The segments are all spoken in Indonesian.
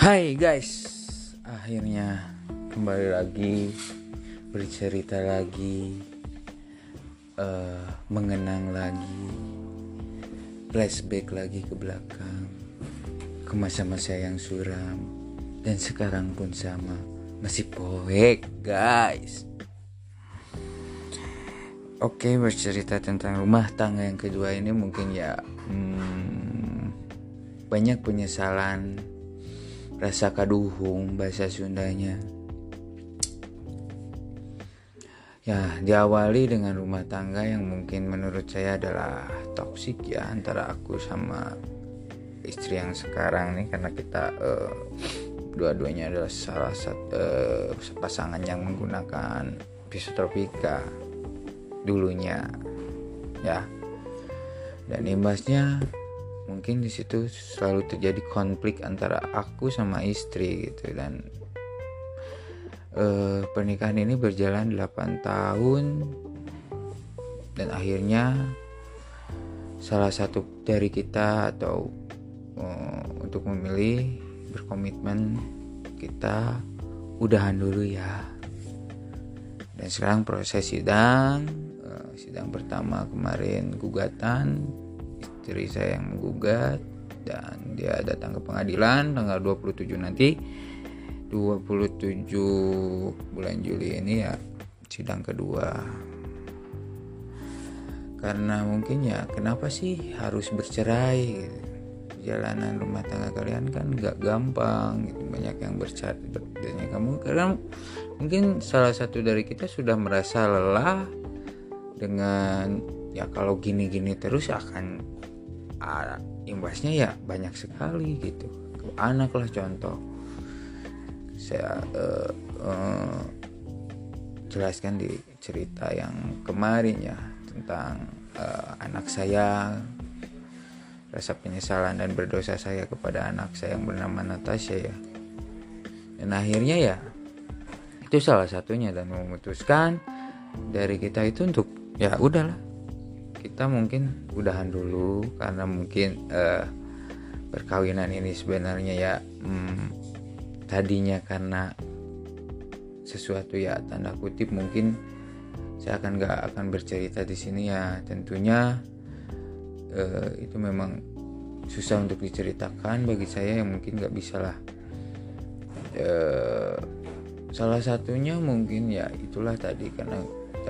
Hai guys, akhirnya kembali lagi bercerita lagi, uh, mengenang lagi, flashback lagi ke belakang, ke masa-masa yang suram, dan sekarang pun sama, masih poek guys. Oke, bercerita tentang rumah tangga yang kedua ini mungkin ya hmm, banyak penyesalan rasa kaduhung bahasa Sundanya. Ya, diawali dengan rumah tangga yang mungkin menurut saya adalah toksik ya antara aku sama istri yang sekarang nih karena kita uh, dua-duanya adalah salah satu uh, pasangan yang menggunakan fisiotropika dulunya ya dan imbasnya mungkin di situ selalu terjadi konflik antara aku sama istri gitu dan uh, pernikahan ini berjalan 8 tahun dan akhirnya salah satu dari kita atau uh, untuk memilih berkomitmen kita udahan dulu ya. Dan sekarang proses sidang uh, sidang pertama kemarin gugatan istri saya yang menggugat dan dia datang ke pengadilan tanggal 27 nanti. 27 bulan Juli ini ya sidang kedua. Karena mungkin ya kenapa sih harus bercerai jalanan rumah tangga kalian kan gak gampang gitu. banyak yang bercerai dan kamu karena mungkin salah satu dari kita sudah merasa lelah dengan ya kalau gini-gini terus akan imbasnya ya banyak sekali gitu. Anak lah contoh. Saya uh, uh, jelaskan di cerita yang kemarin ya tentang uh, anak saya rasa penyesalan dan berdosa saya kepada anak saya yang bernama Natasha ya. Dan akhirnya ya itu salah satunya dan memutuskan dari kita itu untuk ya udahlah kita mungkin udahan dulu karena mungkin uh, perkawinan ini sebenarnya ya hmm, tadinya karena sesuatu ya tanda kutip mungkin saya akan nggak akan bercerita di sini ya. Tentunya uh, itu memang susah untuk diceritakan bagi saya yang mungkin nggak bisa lah. Uh, salah satunya mungkin ya itulah tadi karena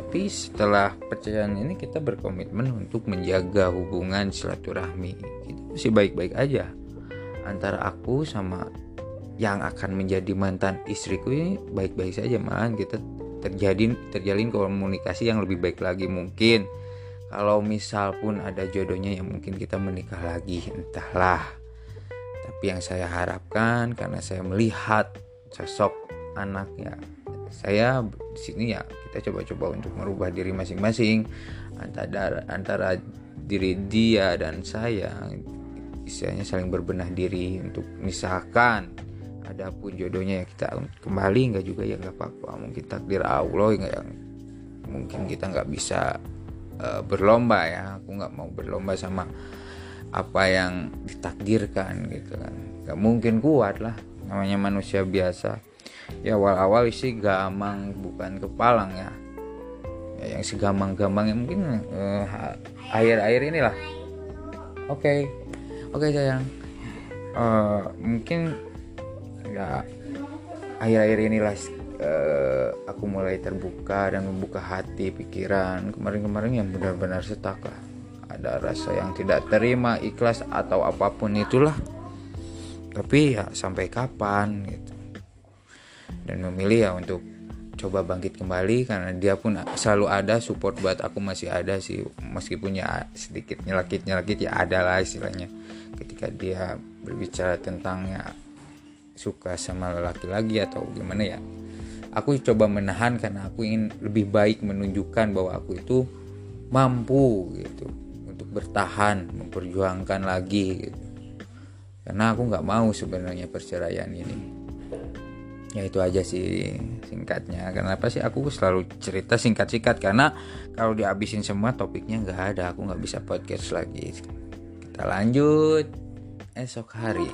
tapi setelah percayaan ini kita berkomitmen untuk menjaga hubungan silaturahmi kita masih baik-baik aja. Antara aku sama yang akan menjadi mantan istriku ini baik-baik saja malahan kita terjadi terjalin komunikasi yang lebih baik lagi mungkin. Kalau misal pun ada jodohnya yang mungkin kita menikah lagi entahlah. Tapi yang saya harapkan karena saya melihat sosok anaknya saya di sini ya kita coba-coba untuk merubah diri masing-masing antara antara diri dia dan saya. Istilahnya saling berbenah diri untuk misalkan ada pun jodohnya ya kita kembali nggak juga ya nggak apa-apa. Mungkin takdir Allah yang mungkin kita nggak bisa uh, berlomba ya. Aku nggak mau berlomba sama apa yang ditakdirkan gitu kan. Nggak mungkin kuat lah namanya manusia biasa ya awal-awal sih gamang bukan kepalang ya, ya yang segamang-gamangnya mungkin uh, air-air inilah. Oke. Okay. oke okay, sayang. Uh, mungkin ya akhir-akhir inilah uh, aku mulai terbuka dan membuka hati pikiran. Kemarin-kemarin yang benar-benar setak lah. Ada rasa yang tidak terima ikhlas atau apa pun itulah. Tapi ya sampai kapan gitu dan memilih ya untuk coba bangkit kembali karena dia pun selalu ada support buat aku masih ada sih. Meskipun ya sedikit nyelakit nyelakit ya ada lah istilahnya. Ketika dia berbicara tentang ya suka sama lelaki lagi atau gimana ya aku coba menahan karena aku ingin lebih baik menunjukkan bahwa aku itu mampu gitu untuk bertahan memperjuangkan lagi gitu. Karena aku nggak mau sebenarnya perceraian ini ya itu aja sih singkatnya. Kenapa sih aku selalu cerita singkat-singkat? Karena kalau dihabisin semua topiknya nggak ada. Aku nggak bisa podcast lagi. Kita lanjut esok hari